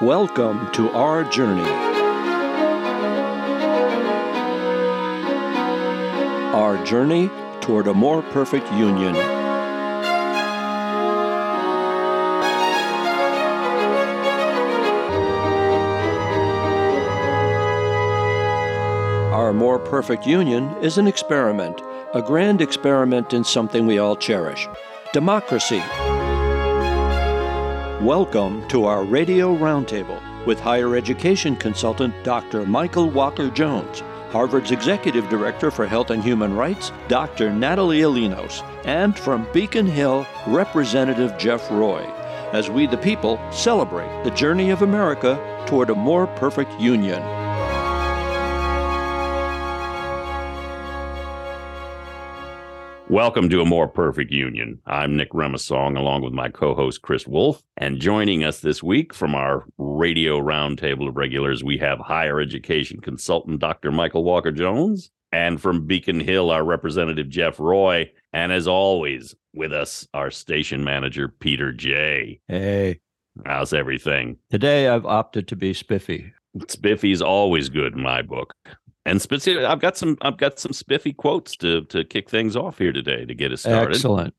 Welcome to our journey. Our journey toward a more perfect union. Our more perfect union is an experiment, a grand experiment in something we all cherish democracy. Welcome to our radio roundtable with higher education consultant Dr. Michael Walker Jones, Harvard's Executive Director for Health and Human Rights, Dr. Natalia Linos, and from Beacon Hill, Representative Jeff Roy, as we the people celebrate the journey of America toward a more perfect union. Welcome to a more perfect union. I'm Nick Remasong, along with my co-host Chris Wolf, and joining us this week from our radio roundtable of regulars, we have higher education consultant Dr. Michael Walker Jones, and from Beacon Hill, our representative Jeff Roy, and as always, with us, our station manager Peter J. Hey, How's everything? today I've opted to be spiffy. Spiffy's always good in my book. And specific, I've got some I've got some spiffy quotes to to kick things off here today to get us started. Excellent.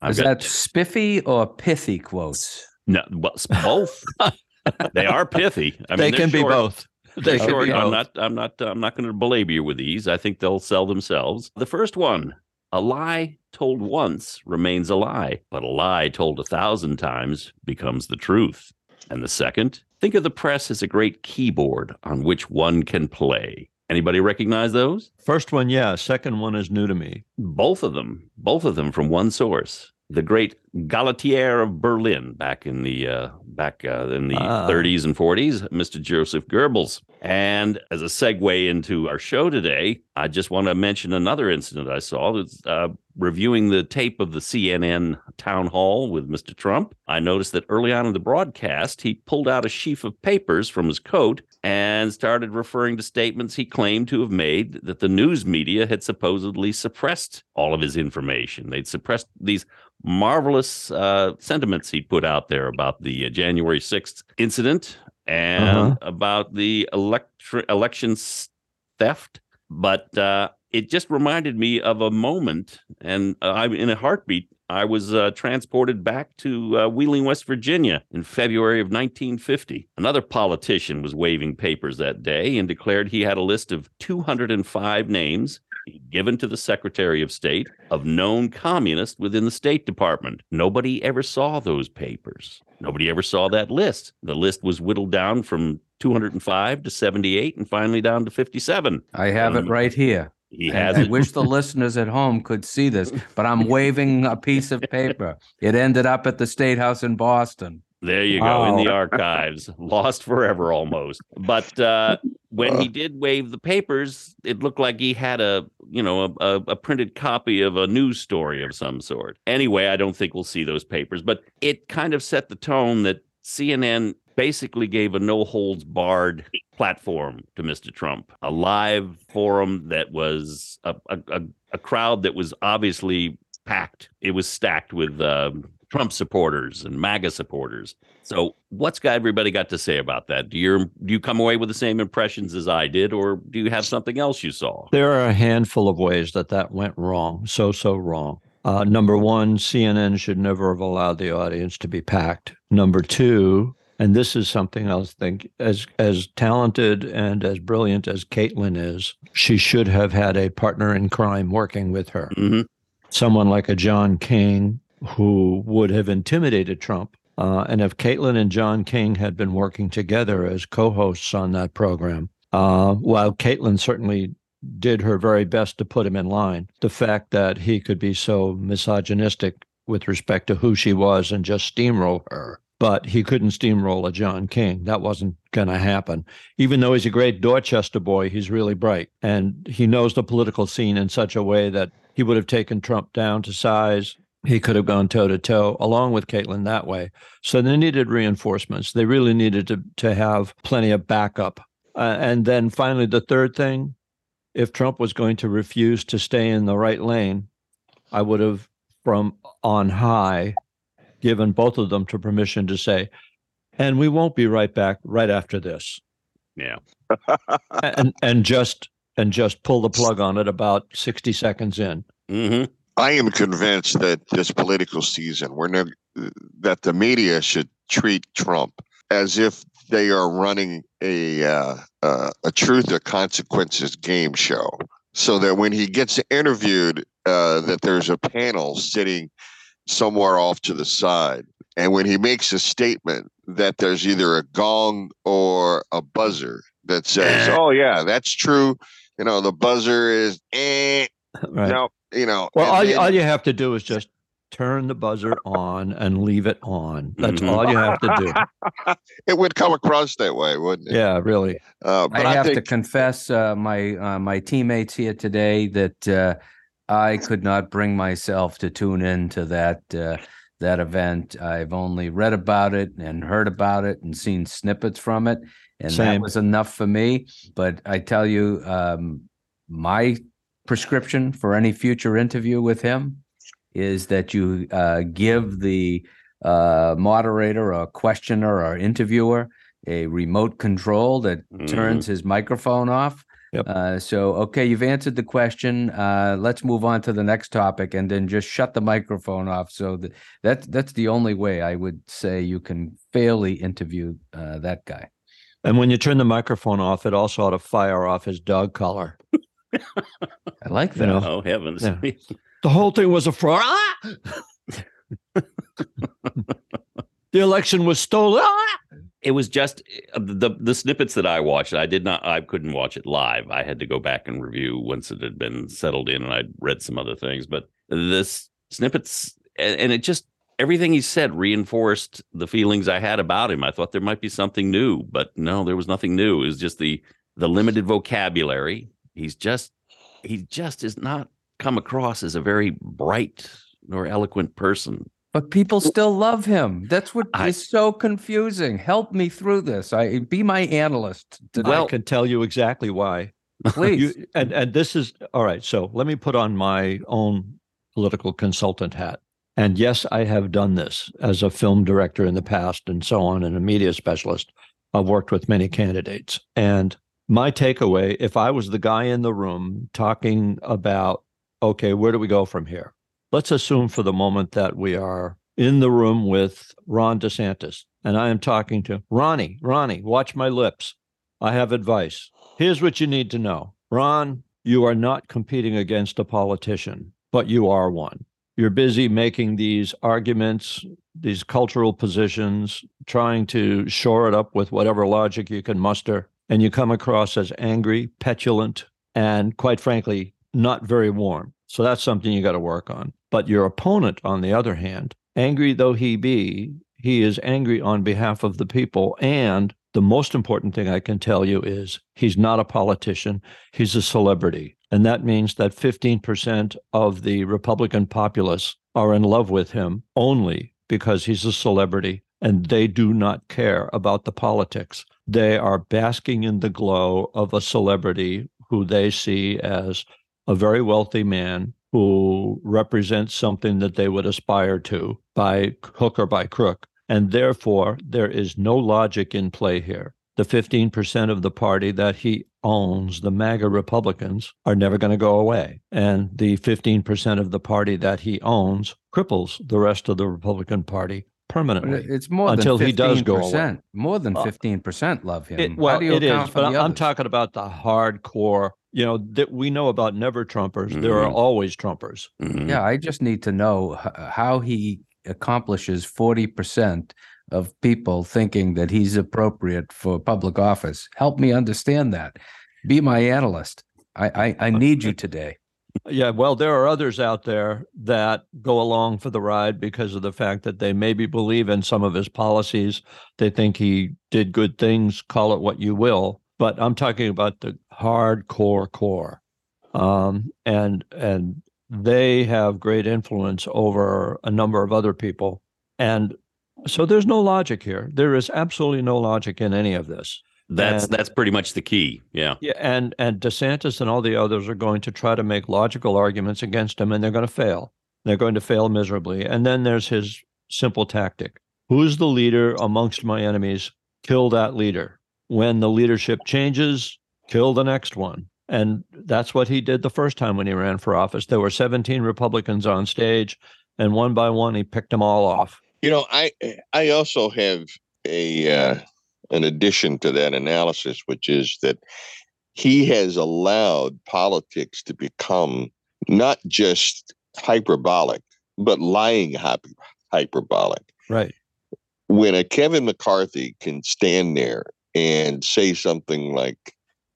I've Is got- that spiffy or pithy quotes? No, well, both. they are pithy. I they mean, can be both. They can short. be I'm both. not. I'm not. I'm not going to belabor you with these. I think they'll sell themselves. The first one: a lie told once remains a lie, but a lie told a thousand times becomes the truth. And the second: think of the press as a great keyboard on which one can play. Anybody recognize those? First one, yeah. Second one is new to me. Both of them, both of them from one source. The great Gauleiter of Berlin, back in the uh, back uh, in the Ah. 30s and 40s, Mr. Joseph Goebbels. And as a segue into our show today, I just want to mention another incident I saw. It's, uh, reviewing the tape of the CNN town hall with Mr. Trump. I noticed that early on in the broadcast, he pulled out a sheaf of papers from his coat and started referring to statements he claimed to have made that the news media had supposedly suppressed all of his information. They'd suppressed these marvelous uh, sentiments he put out there about the uh, January 6th incident and Uh-huh. about the electri- election theft. But uh, it just reminded me of a moment, and uh, I'm in a heartbeat. I was uh, transported back to uh, Wheeling, West Virginia in February of 1950. Another politician was waving papers that day and declared he had a list of 205 names given to the Secretary of State of known communists within the State Department. Nobody ever saw those papers. Nobody ever saw that list. The list was whittled down from 205 to 78 and finally down to 57. I have it Um, right here. He has I it. wish the listeners at home could see this, but I'm waving a piece of paper. It ended up at the State House in Boston. There you go in the archives, lost forever almost. But uh, when he did wave the papers, it looked like he had a you know a, a, a printed copy of a news story of some sort. Anyway, I don't think we'll see those papers, but it kind of set the tone that CNN basically gave a no holds barred platform to Mr. Trump, a live forum that was a, a, a, crowd that was obviously packed. It was stacked with um, Trump supporters and MAGA supporters. So, what's got everybody got to say about that? Do you do you come away with the same impressions as I did, or do you have something else you saw? There are a handful of ways that that went wrong. So, so wrong. Uh, number one, CNN should never have allowed the audience to be packed. Number two, and this is something else. Think as as talented and as brilliant as Kaitlan is, she should have had a partner in crime working with her. hmm someone like a John King who would have intimidated Trump. Uh, and if Kaitlan and John King had been working together as co hosts on that program, uh, while Kaitlan certainly did her very best to put him in line, the fact that he could be so misogynistic with respect to who she was and just steamroll her. But he couldn't steamroll a John King. That wasn't going to happen. Even though he's a great Dorchester boy, he's really bright. And he knows the political scene in such a way that he would have taken Trump down to size. He could have gone toe to toe along with Kaitlan that way. So they needed reinforcements. They really needed to, to have plenty of backup. Uh, and then finally, the third thing if Trump was going to refuse to stay in the right lane, I would have, from on high, given both of them to permission to say, And we won't be right back right after this. Yeah. And and just and just pull the plug on it about 60 seconds in. hmm I am convinced that this political season, we're never, that the media should treat Trump as if they are running a uh, uh, a truth or consequences game show, so that when he gets interviewed, uh, that there's a panel sitting somewhere off to the side, and when he makes a statement, that there's either a gong or a buzzer that says, "Oh yeah, that's true." You know, the buzzer is eh, Right. no, you know. Well, and all you, all you have to do is just turn the buzzer on and leave it on. That's Mhm. all you have to do. it would come across that way, wouldn't it? Yeah, really. Uh, I but I, have to confess, uh, my uh, my teammates here today, that uh, I could not bring myself to tune in to that uh, that event. I've only read about it and heard about it and seen snippets from it, and that was enough for me. But I tell you, um, my prescription for any future interview with him is that you uh, give the uh, moderator or questioner or interviewer a remote control that turns his microphone off. Yep. Uh, so, okay, you've answered the question. Uh, let's move on to the next topic, and then just shut the microphone off. So that that's that's the only way I would say you can fairly interview uh, that guy. And when you turn the microphone off, it also ought to fire off his dog collar. I like You that. know, Oh heavens! Yeah. The whole thing was a fraud. Ah! the election was stolen. Ah! it was just uh, the the snippets that I watched. I did not. I couldn't watch it live. I had to go back and review once it had been settled in, and I'd read some other things. But this snippets, and, and it just everything he said reinforced the feelings I had about him. I thought there might be something new, but no, there was nothing new. It was just the the limited vocabulary. He's just he just is not come across as a very bright nor eloquent person. But people still love him. That's what is I- so confusing. Help me through this. I be my analyst today, I can tell you exactly why. please. You, and and this is all right. So let me put on my own political consultant hat. And yes, I have done this as a film director in the past and so on, and a media specialist. I've worked with many candidates. And my takeaway, if I was the guy in the room talking about, okay, where do we go from here? Let's assume for the moment that we are in the room with Ron DeSantis, and I am talking to Ronnie, Ronnie, watch my lips. I have advice. Here's what you need to know Ron, you are not competing against a politician, but you are one. You're busy making these arguments, these cultural positions, trying to shore it up with whatever logic you can muster. And you come across as angry, petulant, and quite frankly, not very warm. So that's something you got to work on. But your opponent, on the other hand, angry though he be, he is angry on behalf of the people. And the most important thing I can tell you is he's not a politician, he's a celebrity. And that means that 15% of the Republican populace are in love with him only because he's a celebrity and they do not care about the politics. They are basking in the glow of a celebrity who they see as a very wealthy man who represents something that they would aspire to by hook or by crook. And therefore, there is no logic in play here. The 15% of the party that he owns, the MAGA Republicans, are never going to go away. And the 15% of the party that he owns cripples the rest of the Republican Party permanently. it- it's more Until than he does go away. More than Uh, fifteen percent love him. It, How well, do you it is, but I'm others? talking about the hardcore. You know that we know about never Trumpers. There are Mhm. always Trumpers. Mhm. Yeah, I just need to know how he accomplishes forty percent of people thinking that he's appropriate for public office. Help me understand that. Be my analyst. I I, I need you today. Yeah, well, there are others out there that go along for the ride because of the fact that they maybe believe in some of his policies. They think he did good things, call it what you will. But I'm talking about the hardcore core. Um, and and they have great influence over a number of other people. And so there's no logic here. There is absolutely no logic in any of this. That's And- that's pretty much the key. Yeah. Yeah, and and DeSantis and all the others are going to try to make logical arguments against him, and they're going to fail. They're going to fail miserably. And then there's his simple tactic, who's the leader amongst my enemies? Kill that leader. When the leadership changes, kill the next one. And that's what he did the first time when he ran for office. There were 17 Republicans on stage, and one by one, he picked them all off. You know, I I also have a uh, an addition to that analysis, which is that he has allowed politics to become not just hyperbolic, but lying hyper, hyperbolic. Right. When a Kevin McCarthy can stand there and say something like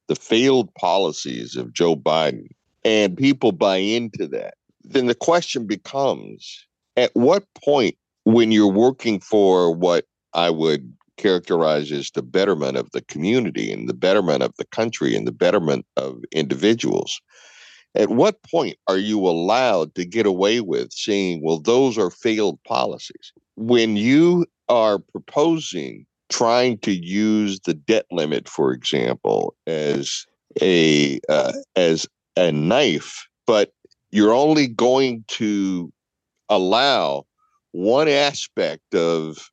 the failed policies of Joe Biden and people buy into that, then the question becomes at what point, when you're working for what I would characterize as the betterment of the community and the betterment of the country and the betterment of individuals, at what point are you allowed to get away with saying, well, those are failed policies? When you are proposing trying to use the debt limit, for example, as a uh, as a knife, but you're only going to allow one aspect of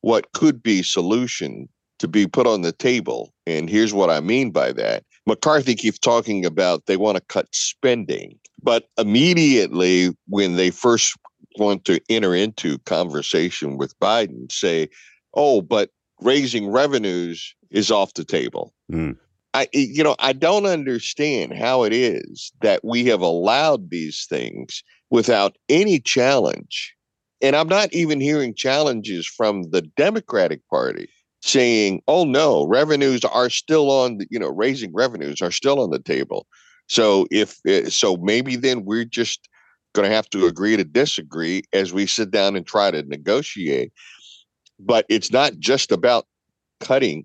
what could be solution to be put on the table. And here's what I mean by that. McCarthy keeps talking about they want to cut spending, but immediately when they first want to enter into conversation with Biden, say, oh, but raising revenues is off the table. Mm. I, you know, I don't understand how it is that we have allowed these things without any challenge. And I'm not even hearing challenges from the Democratic Party saying, "Oh no, revenues are still on. The, you know, raising revenues are still on the table." So if eh, so, maybe then we're just going to have to agree to disagree as we sit down and try to negotiate. But it's not just about cutting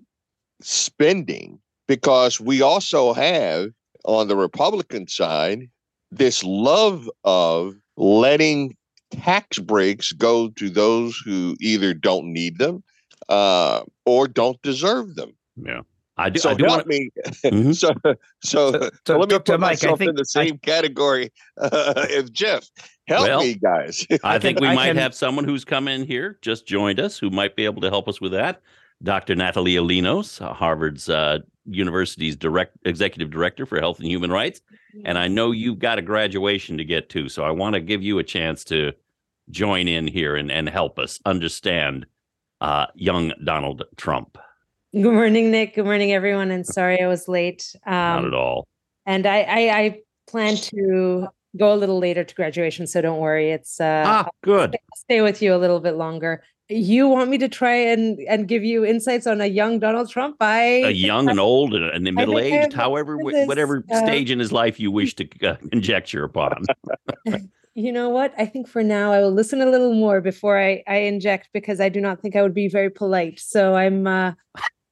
spending because we also have on the Republican side this love of letting tax breaks go to those who either don't need them uh, or don't deserve them. Yeah. I do. So I do help want me. Mhm. so, so, So- so let me Dr. put Mike, I myself in the same category uh, as Jeff. Help Well, me, guys. I, I think, think we I might can- have someone who's come in here, just joined us, who might be able to help us with that. Dr. Natalia Linos, uh, Harvard's uh, University's direct executive director for health and human rights. And I know you've got a graduation to get to, so I want to give you a chance to join in here and, and help us understand uh, young Donald Trump. Good morning, Nick. Good morning, everyone. And sorry I was late. Not Um, at all. and I, I, I plan to go a little later to graduation, so don't worry. It's uh, ah, good. I'll stay with you a little bit longer. You want me to try and and give you insights on a young Donald Trump? I A young and old and, and middle aged, however, this, whatever uh, stage in his life you wish to uh, conjecture upon. you know what? I think for now I will listen a little more before I I inject because I do not think I would be very polite. So I'm uh,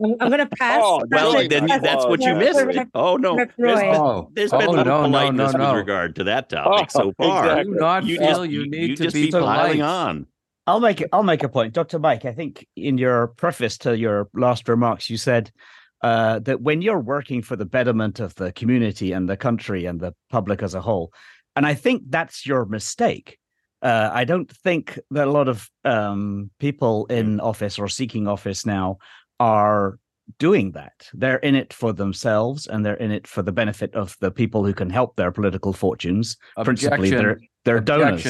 I'm, I'm going to pass. Oh, well, Really then nice. that's what you Yeah, missed. Oh no, there's been, Oh, there's oh, been little no, no, politeness no, no. with regard to that topic Oh, so far. exactly. Do not You feel just you you, need you to just be keep piling on. I'll make it. I'll make a point, Dr. Mike. I think in your preface to your last remarks, you said uh, that when you're working for the betterment of the community and the country and the public as a whole, and I think that's your mistake. Uh, I don't think that a lot of um, people in office or seeking office now are doing that. They're in it for themselves, and they're in it for the benefit of the people who can help their political fortunes. Principally, their Objection. their donors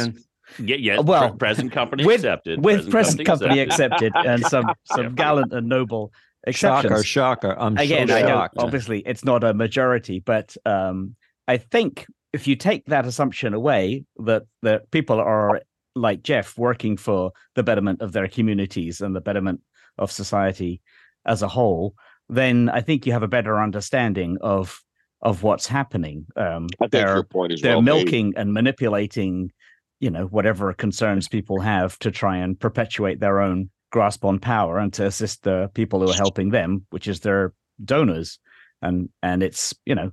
Yeah, yes. Uh, well, pre- present company with- accepted. with present company accepted. accepted and some some Yeah. gallant and noble Shocker, exceptions. shocker. shocker. I'm Again, so I don't. Obviously, it's not a majority, but um, I think if you take that assumption away, that that people are like Jeff working for the betterment of their communities and the betterment of society as a whole, then I think you have a better understanding of of what's happening. Um, I think they're your point is they're well made. milking and manipulating you know whatever concerns people have to try and perpetuate their own grasp on power and to assist the people who are helping them which is their donors and and it's you know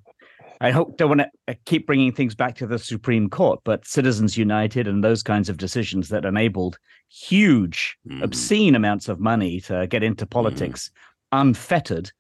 i hope don't want to keep bringing things back to the supreme court but citizens united and those kinds of decisions that enabled huge Mhm. obscene amounts of money to get into politics unfettered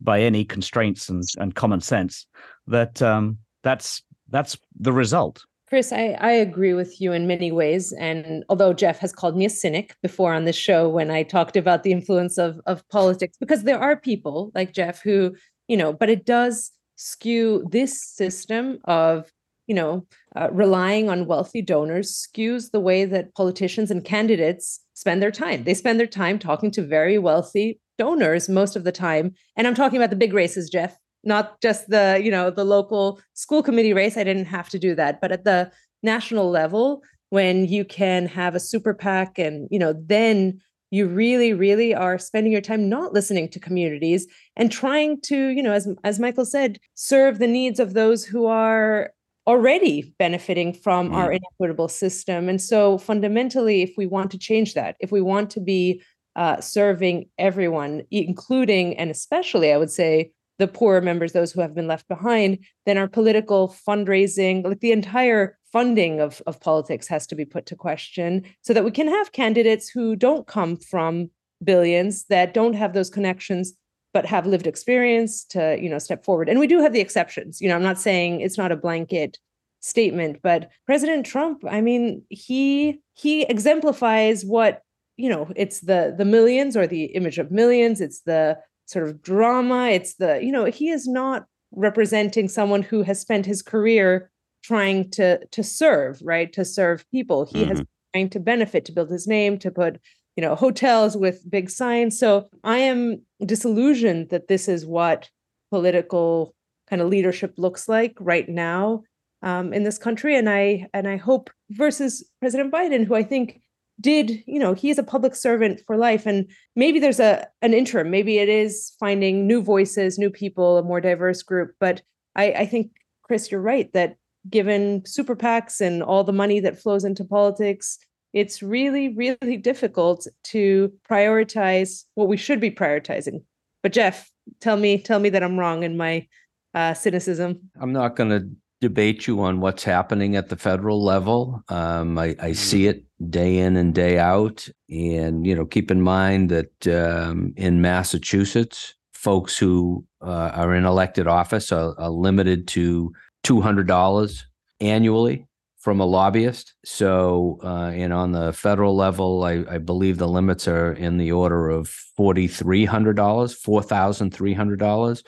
by any constraints and, and common sense that um that's that's the result Chris, I, I agree with you in many ways. And although Jeff has called me a cynic before on this show when I talked about the influence of, of politics, because there are people like Jeff who, you know, but it does skew this system of, you know, uh, relying on wealthy donors skews the way that politicians and candidates spend their time. They spend their time talking to very wealthy donors most of the time. And I'm talking about the big races, Jeff, not just the you know the local school committee race i didn't have to do that but at the national level when you can have a super pac and you know then you really really are spending your time not listening to communities and trying to you know as as michael said serve the needs of those who are already benefiting from mm. our inequitable system and so fundamentally if we want to change that if we want to be uh, serving everyone including and especially i would say the poorer members, those who have been left behind, then our political fundraising, like the entire funding of, of politics has to be put to question so that we can have candidates who don't come from billions, that don't have those connections, but have lived experience to, you know, step forward. And we do have the exceptions. You know, I'm not saying it's not a blanket statement, but President Trump, I mean, he he exemplifies what you know it's the the millions or the image of millions it's the sort of drama. It's the, you know, he is not representing someone who has spent his career trying to to serve, right? To serve people. He mm-hmm. has trying to benefit, to build his name, to put, you know, hotels with big signs. So I am disillusioned that this is what political kind of leadership looks like right now um, in this country. And I and I hope versus President Biden, who I think did you know he is a public servant for life and maybe there's a an interim maybe it is finding new voices new people a more diverse group but i i think chris you're right that given super pacs and all the money that flows into politics it's really really difficult to prioritize what we should be prioritizing but jeff tell me tell me that i'm wrong in my uh, cynicism i'm not going to debate you on what's happening at the federal level. Um, I, I, mm-hmm. see it day in and day out. And, you know, keep in mind that um, in Massachusetts, folks who uh, are in elected office are, are limited to $200 annually from a lobbyist. So, uh, and on the federal level, I, I, believe the limits are in the order of $4,300, $4,300.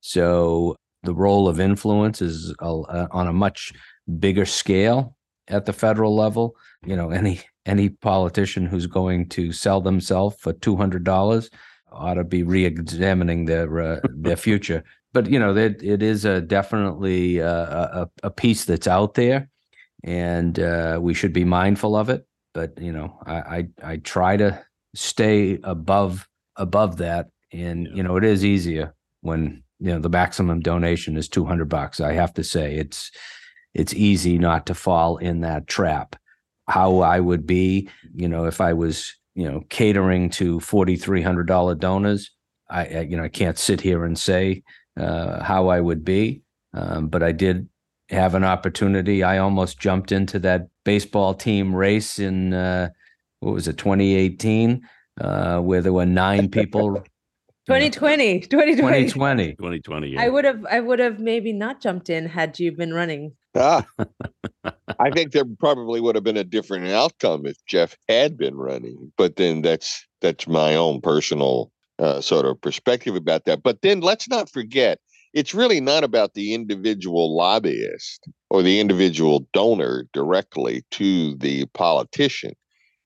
So the role of influence is uh, on a much bigger scale at the federal level. You know, any any politician who's going to sell themselves for two hundred dollars ought to be re-examining their uh, their future. But you know, it, it is a definitely uh, a, a piece that's out there, and uh, we should be mindful of it. But you know, I, I, I try to stay above above that, and you know, it is easier when you know the maximum donation is 200 bucks i have to say it's it's easy not to fall in that trap how i would be you know if i was you know catering to $4300 donors I, I you know i can't sit here and say uh, how i would be. Um, but i did have an opportunity. I almost jumped into that baseball team race in uh, what was it 2018 uh, where there were nine people. 2020 2020 2020 2020 yeah. i would have i would have maybe not jumped in had you been running. Ah, i think there probably would have been a different outcome if jeff had been running but then that's that's my own personal uh, sort of perspective about that but then let's not forget it's really not about the individual lobbyist or the individual donor directly to the politician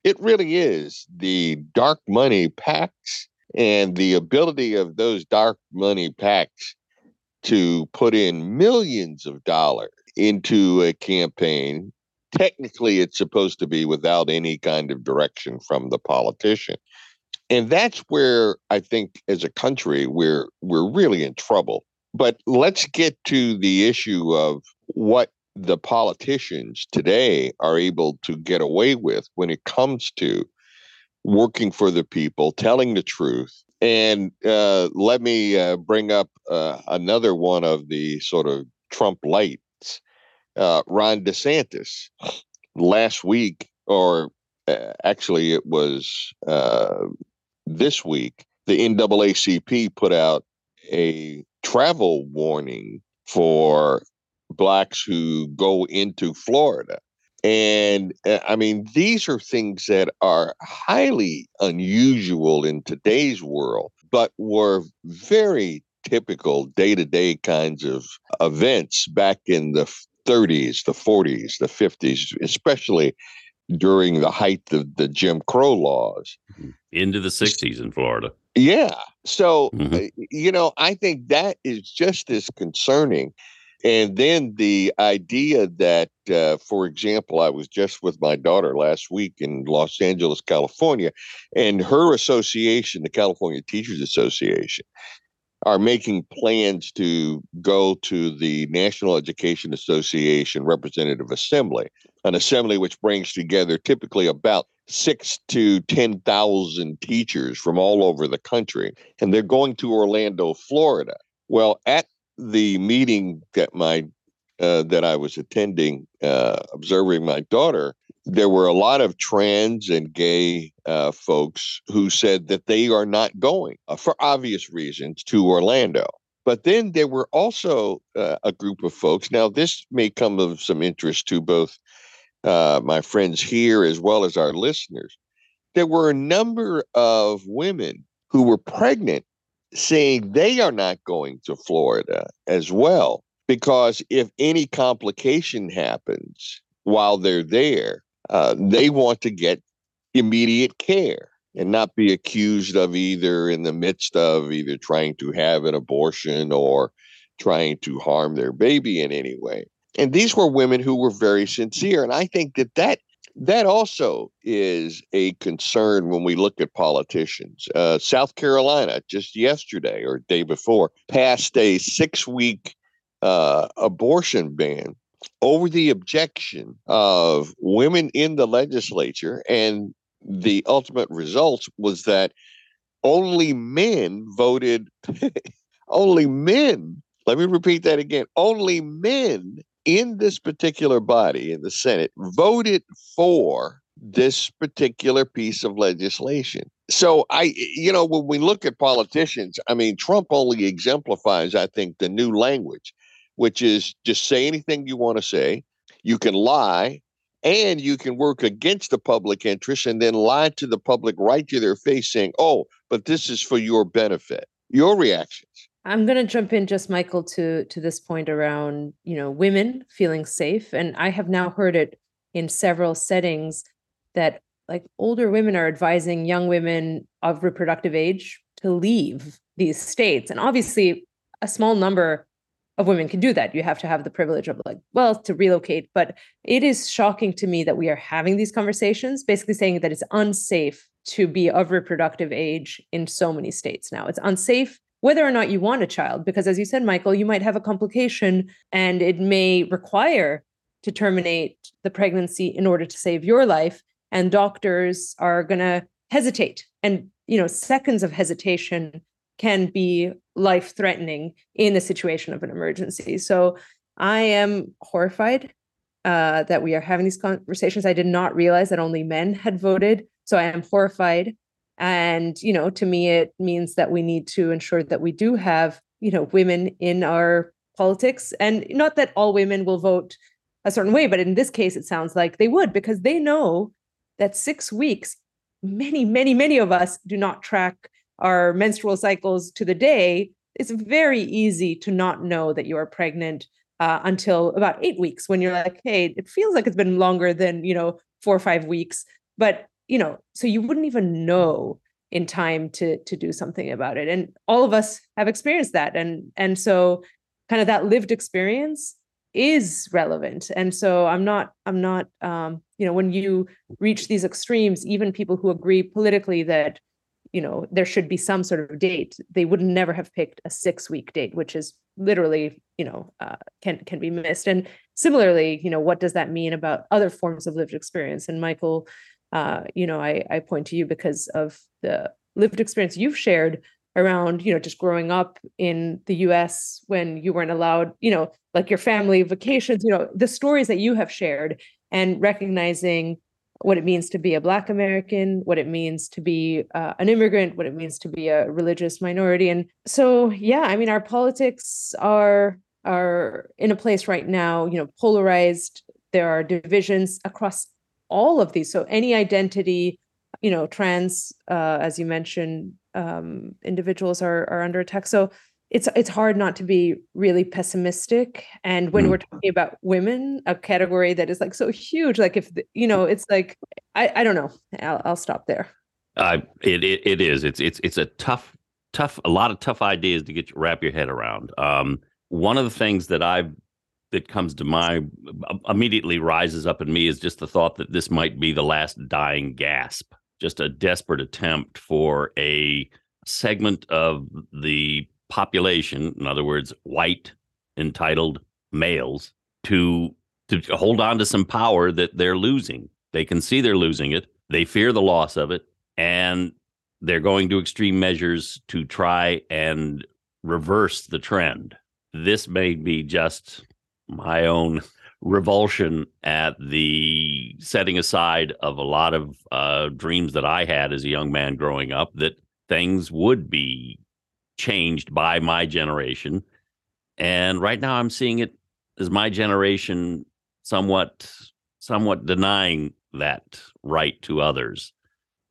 it really is the dark money PACs and the ability of those dark money PACs to put in millions of dollars into a campaign. Technically, it's supposed to be without any kind of direction from the politician. And that's where I think as a country we're we're really in trouble. But let's get to the issue of what the politicians today are able to get away with when it comes to working for the people, telling the truth. And uh, let me uh, bring up uh, another one of the sort of Trump lights, uh, Ron DeSantis. Last week, or uh, actually, it was uh, this week, the NAACP put out a travel warning for blacks who go into Florida. And uh, I mean, these are things that are highly unusual in today's world, but were very typical day to day kinds of events back in the 30s, the 40s, the 50s, especially during the height of the Jim Crow laws. Into the 60s in Florida. Yeah. So, Mhm. uh, you know, I think that is just as concerning. And then the idea that, uh, for example, I was just with my daughter last week in Los Angeles, California, and her association, the California Teachers Association, are making plans to go to the National Education Association Representative Assembly, an assembly which brings together typically about six to 10,000 teachers from all over the country. And they're going to Orlando, Florida. Well, at the meeting that my uh, that I was attending, uh, observing my daughter, there were a lot of trans and gay uh, folks who said that they are not going uh, for obvious reasons to Orlando. But then there were also uh, a group of folks. Now, this may come of some interest to both uh, my friends here as well as our listeners. There were a number of women who were pregnant saying they are not going to Florida as well because if any complication happens while they're there, uh, they want to get immediate care and not be accused of either in the midst of either trying to have an abortion or trying to harm their baby in any way. And these were women who were very sincere. And I think that that that also is a concern when we look at politicians. Uh, South Carolina, just yesterday or day before, passed a six week uh, abortion ban over the objection of women in the legislature. And the ultimate result was that only men voted, only men, let me repeat that again, only men in this particular body in the Senate voted for this particular piece of legislation. So I you know when we look at politicians, I mean Trump only exemplifies I think the new language which is just say anything you want to say, you can lie and you can work against the public interest and then lie to the public right to their face saying, "Oh, but this is for your benefit." Your reactions. I'm going to jump in just Michael to to this point around, you know, women feeling safe and I have now heard it in several settings that like older women are advising young women of reproductive age to leave these states and obviously a small number of women can do that. You have to have the privilege of like wealth to relocate, but it is shocking to me that we are having these conversations basically saying that it's unsafe to be of reproductive age in so many states now. It's unsafe whether or not you want a child because as you said michael you might have a complication and it may require to terminate the pregnancy in order to save your life and doctors are going to hesitate and you know seconds of hesitation can be life threatening in a situation of an emergency. So i am horrified uh, that we are having these conversations. I did not realize that only men had voted so i am horrified and you know to me it means that we need to ensure that we do have you know women in our politics. And not that all women will vote a certain way but in this case it sounds like they would because they know that 6 weeks many many many of us do not track our menstrual cycles to the day. It's very easy to not know that you are pregnant uh, until about 8 weeks when you're like hey it feels like it's been longer than you know 4 or 5 weeks. But you know so you wouldn't even know in time to to do something about it and all of us have experienced that and and so kind of that lived experience is relevant and so i'm not i'm not um you know when you reach these extremes even people who agree politically that you know there should be some sort of date they would never have picked a 6 week date which is literally you know uh, can can be missed and similarly you know what does that mean about other forms of lived experience and michael uh, you know, I, I point to you because of the lived experience you've shared around, you know, just growing up in the US when you weren't allowed, you know, like your family vacations, you know, the stories that you have shared and recognizing what it means to be a Black American, what it means to be uh, an immigrant, what it means to be a religious minority. And so, yeah, I mean, our politics are are in a place right now, you know, polarized. There are divisions across all of these. So any identity, you know, trans, uh, as you mentioned, um, individuals are are under attack. So it's it's hard not to be really pessimistic. And when Mm. we're talking about women, a category that is like so huge, like if the, you know, it's like I I don't know. I'll I'll stop there. Uh, it, it it is. It's it's it's a tough tough a lot of tough ideas to get wrap your head around. Um, one of the things that I that comes to uh, immediately rises up in me is just the thought that this might be the last dying gasp, just a desperate attempt for a segment of the population, in other words, white entitled males, to to hold on to some power that they're losing. They can see they're losing it. They fear the loss of it and they're going to extreme measures to try and reverse the trend. This may be just my own revulsion at the setting aside of a lot of uh, dreams that I had as a young man growing up that things would be changed by my generation. And right now I'm seeing it as my generation somewhat somewhat denying that right to others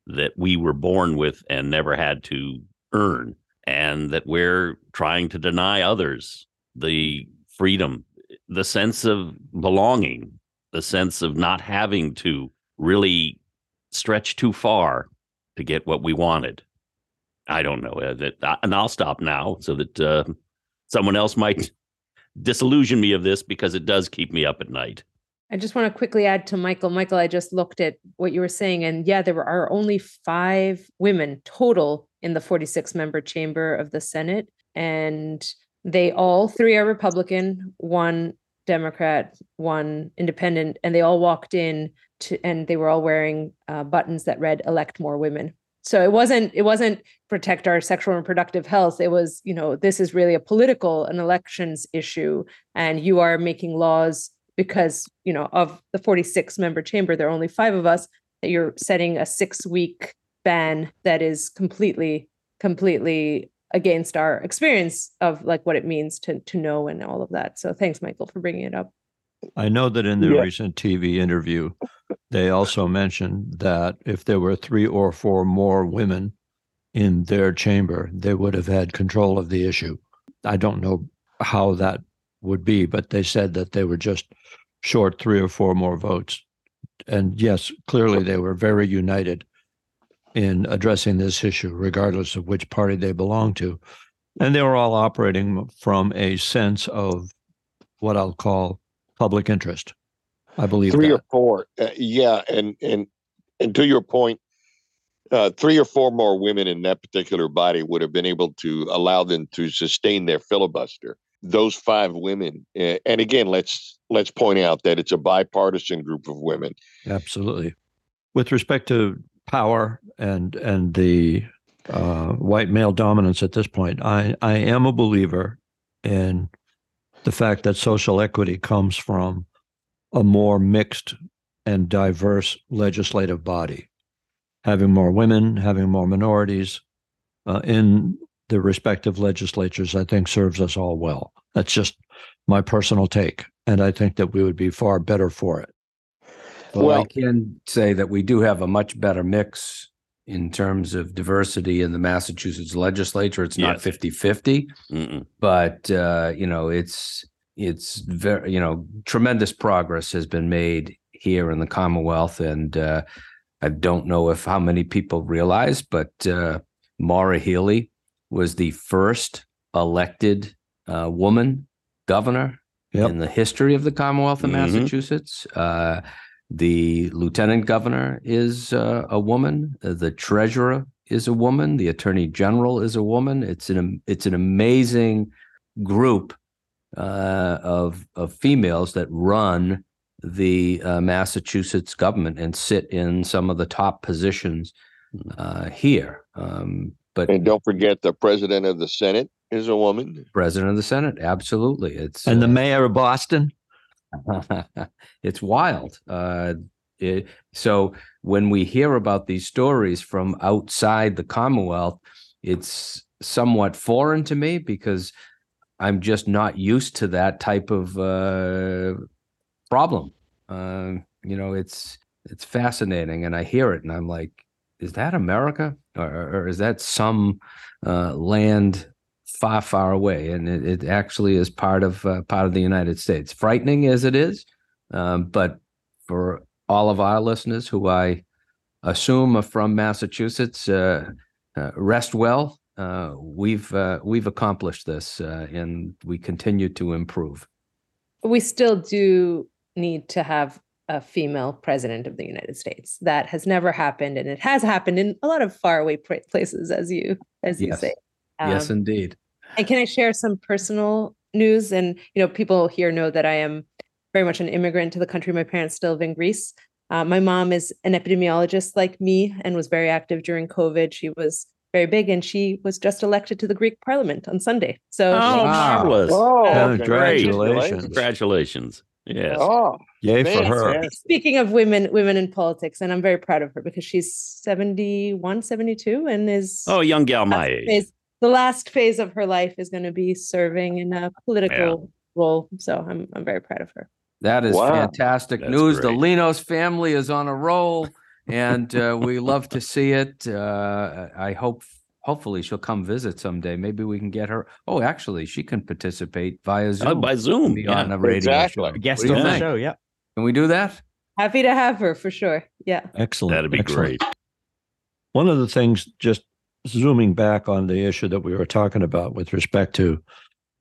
that we were born with and never had to earn, and that we're trying to deny others the freedom, the sense of belonging, the sense of not having to really stretch too far to get what we wanted. I don't know uh, that, uh, and I'll stop now so that uh, someone else might disillusion me of this because it does keep me up at night. I just want to quickly add to Michael. Michael, I just looked at what you were saying, and yeah, there are only five women total in the 46 member chamber of the Senate. And they all three are Republican, one Democrat, one independent, and they all walked in to, and they were all wearing uh, buttons that read "Elect more women." So it wasn't it wasn't protect our sexual and reproductive health. It was you know this is really a political an elections issue, and you are making laws because you know of the 46 member chamber there are only five of us that you're setting a six week ban that is completely completely against our experience of like what it means to to know and all of that so thanks michael for bringing it up I know that in the Yeah. recent TV interview, they also mentioned that if there were three or four more women in their chamber, they would have had control of the issue. I don't know how that would be, but they said that they were just short three or four more votes. And yes, clearly they were very united in addressing this issue, regardless of which party they belong to. And they were all operating from a sense of what I'll call public interest. I believe three that. or four. Uh, yeah, and and and to your point, uh, three or four more women in that particular body would have been able to allow them to sustain their filibuster. Those five women, uh, and again, let's let's point out that it's a bipartisan group of women. Absolutely. With respect to power and and the uh, white male dominance at this point, I I am a believer in the fact that social equity comes from a more mixed and diverse legislative body, having more women, having more minorities uh, in the respective legislatures. I think serves us all well. That's just my personal take, and I think that we would be far better for it. Well, I can say that we do have a much better mix in terms of diversity in the Massachusetts legislature. It's not Yes. 50 50, but, uh, you know, it's, it's very, you know, tremendous progress has been made here in the Commonwealth. And uh, I don't know if how many people realize, but uh, Maura Healey was the first elected uh, woman governor Yep. in the history of the Commonwealth of Mhm. Massachusetts. The lieutenant governor is uh, a woman. Uh, The treasurer is a woman. The attorney general is a woman. It's an it's an amazing group uh, of of females that run the uh, Massachusetts government and sit in some of the top positions uh, here. Um, but And don't forget, the president of the Senate is a woman. president of the Senate, absolutely, it's And the uh, mayor of Boston, it's wild. Uh, it, so when we hear about these stories from outside the Commonwealth, it's somewhat foreign to me because I'm just not used to that type of uh, problem. Uh, you know, it's it's fascinating, and I hear it, and I'm like, is that America, or, or is that some uh, land far, far away? And it, it actually is part of uh, part of the United States. Frightening as it is, um, but for all of our listeners who I assume are from Massachusetts, uh, uh, rest well. Uh, we've uh, we've accomplished this, uh, and we continue to improve. We still do need to have a female president of the United States. That has never happened, and it has happened in a lot of faraway places, as you as you Yes. say. Yes, Um, indeed. And can I share some personal news? And you know, people here know that I am very much an immigrant to the country. My parents still live in Greece. Uh, my mom is an epidemiologist like me and was very active during COVID. She was very big, and she was just elected to the Greek Parliament on Sunday. So Oh, Wow. marvelous! Oh, Congratulations. Congratulations! Yes. Oh, Yay for her. speaking of women, women in politics, and I'm very proud of her because she's 71, 72, and is Oh, young gal my last age. Phase- the last phase of her life is going to be serving in a political role. So I'm I'm very proud of her. That is Wow. fantastic That's news. The great. Linos family is on a roll, and uh, we love to see it. Uh, I hope, hopefully, she'll come visit someday. Maybe we can get her. Oh, actually, she can participate via Zoom. Oh, by Zoom. Yeah. on a radio Exactly. show. Guest on the think? show, yeah. Can we do that? Happy to have her for sure. Yeah. Excellent. That'd be excellent. great. One of the things, just zooming back on the issue that we were talking about with respect to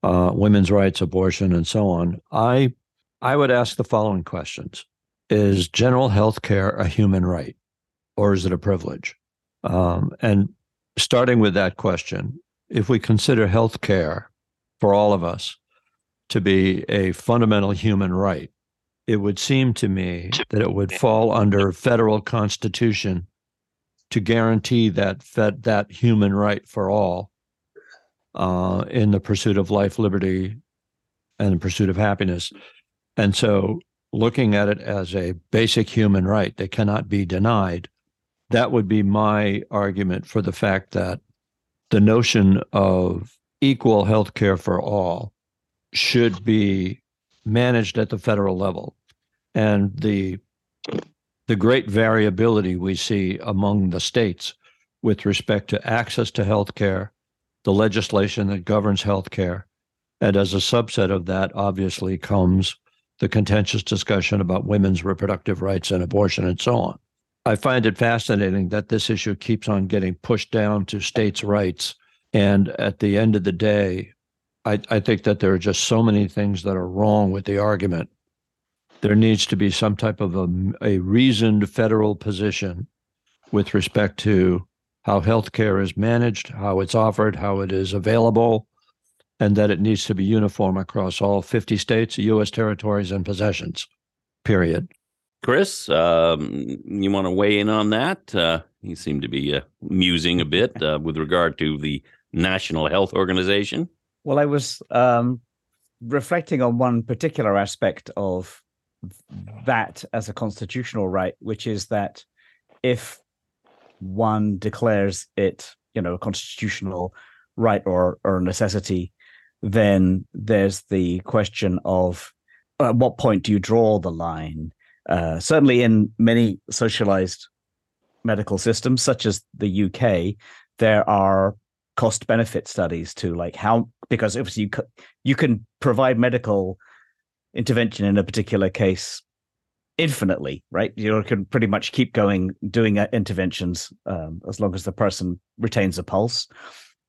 uh, women's rights, abortion, and so on, I I would ask the following questions: Is general health care a human right, or is it a privilege? Um, and starting with that question, if we consider health care for all of us to be a fundamental human right, it would seem to me that it would fall under federal constitution to guarantee that fed, that human right for all uh, in the pursuit of life, liberty, and the pursuit of happiness. And so, looking at it as a basic human right that cannot be denied, that would be my argument for the fact that the notion of equal health care for all should be managed at the federal level. And the the great variability we see among the states with respect to access to health care, the legislation that governs health care. And as a subset of that, obviously, comes the contentious discussion about women's reproductive rights and abortion and so on. I find it fascinating that this issue keeps on getting pushed down to states' rights. And at the end of the day, I, I think that there are just so many things that are wrong with the argument there needs to be some type of a, a reasoned federal position with respect to how healthcare is managed, how it's offered, how it is available, and that it needs to be uniform across all 50 states, U.S. territories, and possessions. Period. Chris, um, you want to weigh in on that? Uh, you seem to be uh, musing a bit uh, with regard to the National Health Organization. Well, I was um, reflecting on one particular aspect of that as a constitutional right, which is that if one declares it, you know, a constitutional right or or necessity, then there's the question of at what point do you draw the line? Uh, certainly, in many socialized medical systems, such as the UK, there are cost benefit studies to like how because obviously you, you can provide medical intervention in a particular case infinitely right? You can pretty much keep going doing uh, interventions um, as long as the person retains a pulse.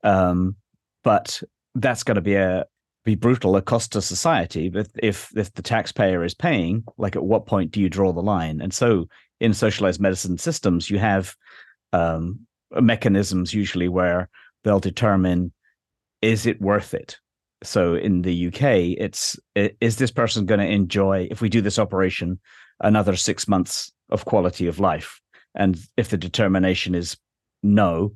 Um, but that's going to be a be brutal a cost to society but if if the taxpayer is paying like at what point do you draw the line? And so in socialized medicine systems you have um, mechanisms usually where they'll determine is it worth it so in the uk it's is this person going to enjoy if we do this operation another six months of quality of life? And if the determination is no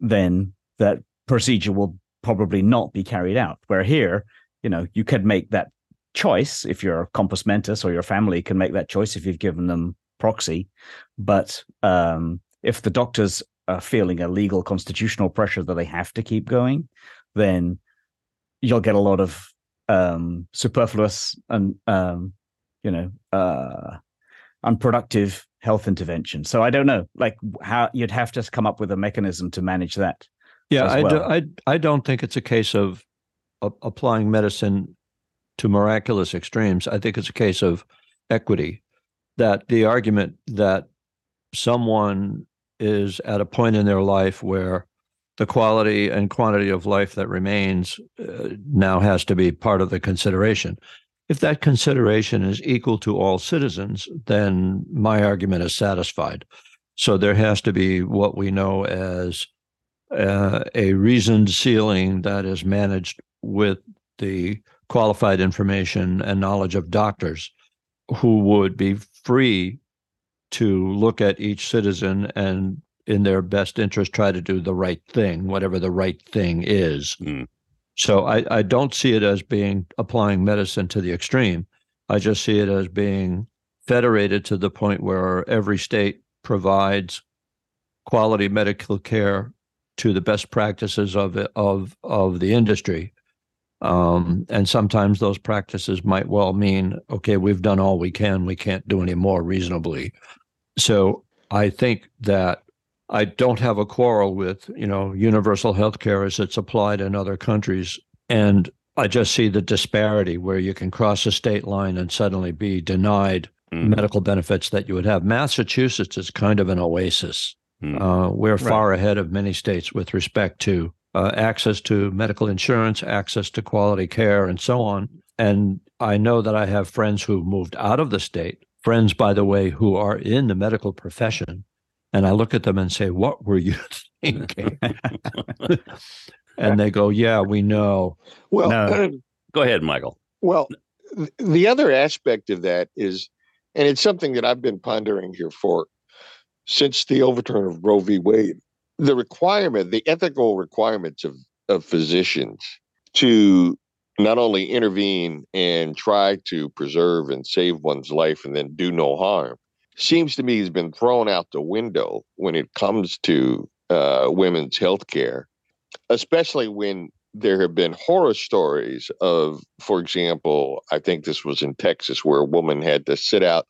then that procedure will probably not be carried out. Where here you know you could make that choice if you're compos mentis or your family can make that choice if you've given them proxy. But um if the doctors are feeling a legal constitutional pressure that they have to keep going then you'll get a lot of um, superfluous and um, you know uh, unproductive health intervention. So I don't know, like how you'd have to come up with a mechanism to manage that. Yeah, I, do, I I don't think it's a case of applying medicine to miraculous extremes. I think it's a case of equity. That the argument that someone is at a point in their life where the quality and quantity of life that remains uh, now has to be part of the consideration. If that consideration is equal to all citizens, then my argument is satisfied. So there has to be what we know as uh, a reasoned ceiling that is managed with the qualified information and knowledge of doctors who would be free to look at each citizen and in their best interest try to do the right thing whatever the right thing is Mm. so I, I don't see it as being applying medicine to the extreme i just see it as being federated to the point where every state provides quality medical care to the best practices of it, of of the industry. Um, and sometimes those practices might well mean, okay, we've done all we can, we can't do any more reasonably. So I think that I don't have a quarrel with, you know, universal health care as it's applied in other countries. And I just see the disparity where you can cross a state line and suddenly be denied Mhm. medical benefits that you would have. Massachusetts is kind of an oasis. Hmm. Uh, we're Right. far ahead of many states with respect to uh, access to medical insurance, access to quality care, and so on. And I know that I have friends who moved out of the state, friends, by the way, who are in the medical profession. And I look at them and say, What were you thinking? and they go, Yeah, we know. Well, No. Uh, go ahead, Michael. Well, the other aspect of that is, and it's something that I've been pondering here for since the overturn of Roe v. Wade, the requirement, the ethical requirements of, of physicians to not only intervene and try to preserve and save one's life and then do no harm seems to me has been thrown out the window when it comes to uh, women's health care, especially when there have been horror stories of, for example, I think this was in Texas where a woman had to sit out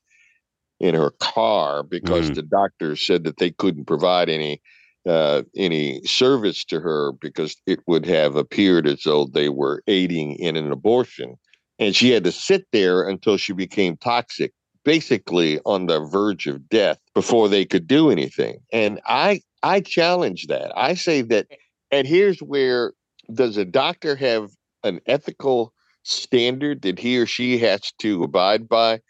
in her car because Mm. the doctor said that they couldn't provide any uh, any service to her because it would have appeared as though they were aiding in an abortion, and she had to sit there until she became toxic, basically on the verge of death before they could do anything. And I I challenge that. I say that, and here's where does a doctor have an ethical standard that he or she has to abide by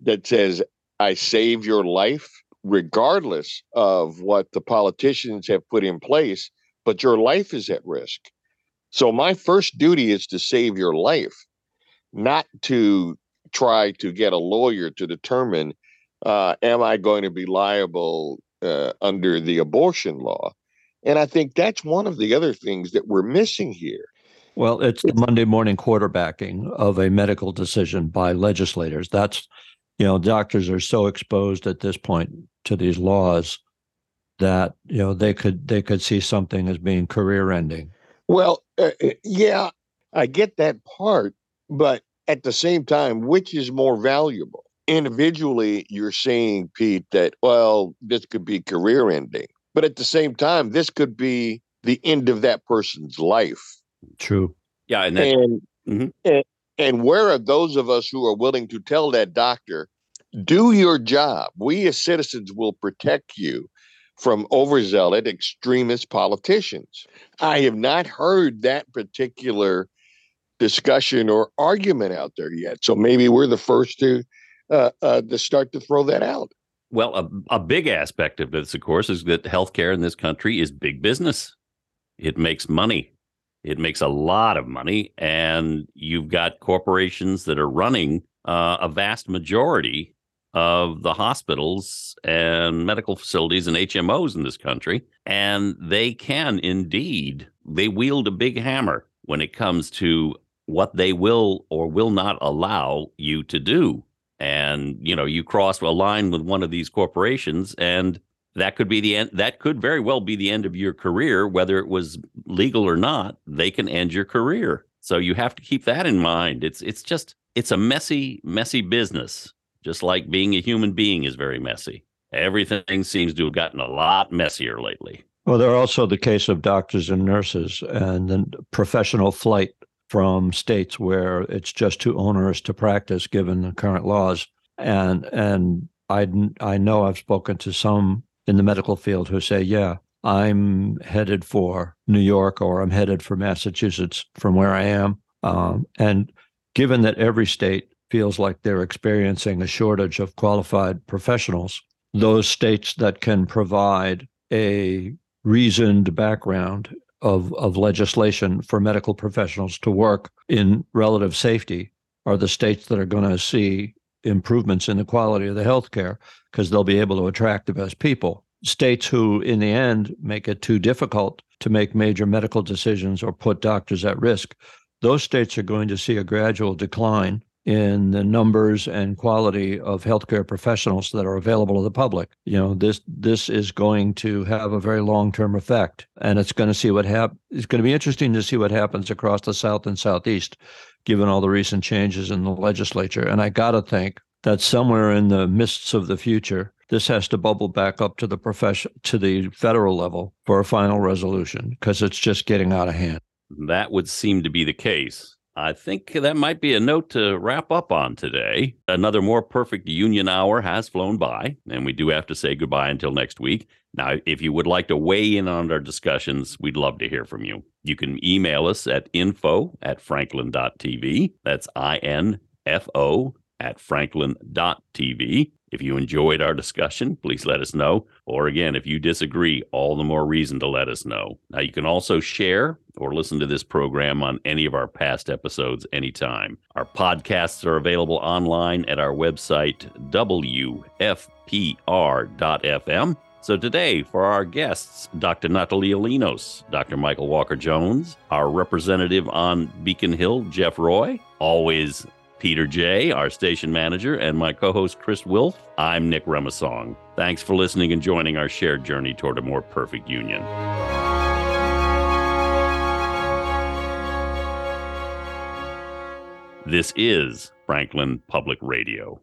that says I save your life regardless of what the politicians have put in place but your life is at risk so my first duty is to save your life not to try to get a lawyer to determine uh, am i going to be liable uh, under the abortion law and i think that's one of the other things that we're missing here Well, it's the Monday morning quarterbacking of a medical decision by legislators. That's, you know, doctors are so exposed at this point to these laws that you know they could they could see something as being career ending. Well, uh, uh, yeah, I get that part, but at the same time, which is more valuable? Individually, you're saying, Pete, that, well, this could be career ending. But at the same time, this could be the end of that person's life. True. Yeah, and that, And, Mhm. and, and where are those of us who are willing to tell that doctor, do your job? We as citizens will protect you from overzealous extremist politicians. I have not heard that particular discussion or argument out there yet. So maybe we're the first to uh, uh, to start to throw that out. well, a, a big aspect of this, of course, is that healthcare in this country is big business. It makes money. It makes a lot of money, and you've got corporations that are running uh, a vast majority of the hospitals and medical facilities and HMOs in this country, and they can indeed they wield a big hammer when it comes to what they will or will not allow you to do. And you know, you cross a line with one of these corporations, and that could be the end. That could very well be the end of your career, whether it was legal or not. They can end your career. So you have to keep that in mind. It's it's just it's a messy, messy business, just like being a human being is very messy. Everything seems to have gotten a lot messier lately. Well, there are also the case of doctors and nurses and then professional flight from states where it's just too onerous to practice given the current laws. And and I I know I've spoken to some in the medical field who say, yeah, I'm headed for New York or I'm headed for Massachusetts from where I am. Um, and given that every state feels like they're experiencing a shortage of qualified professionals, those states that can provide a reasoned background of, of legislation for medical professionals to work in relative safety are the states that are going to see improvements in the quality of the healthcare because they'll be able to attract the best people. States who, in the end, make it too difficult to make major medical decisions or put doctors at risk, those states are going to see a gradual decline in the numbers and quality of healthcare professionals that are available to the public. You know, this this is going to have a very long-term effect, and it's going to see what hap- It's going to be interesting to see what happens across the South and Southeast, given all the recent changes in the legislature. And I got to think that somewhere in the mists of the future, this has to bubble back up to the profession to the federal level for a final resolution because it's just getting out of hand. That would seem to be the case. I think that might be a note to wrap up on today. Another more perfect union hour has flown by, and we do have to say goodbye until next week. Now, if you would like to weigh in on our discussions, we'd love to hear from you. You can email us at info at franklin.tv. That's I N F O at franklin.tv. If you enjoyed our discussion, please let us know. Or again, if you disagree, all the more reason to let us know. Now, you can also share or listen to this program on any of our past episodes anytime. Our podcasts are available online at our website, WFPR.FM. So today, for our guests, Dr. Natalia Linos, Dr. Michael Walker Jones, our representative on Beacon Hill, Jeff Roy, always Peter J., our station manager, and my co host, Chris Wilf. I'm Nick Remasong. Thanks for listening and joining our shared journey toward a more perfect union. This is Franklin Public Radio.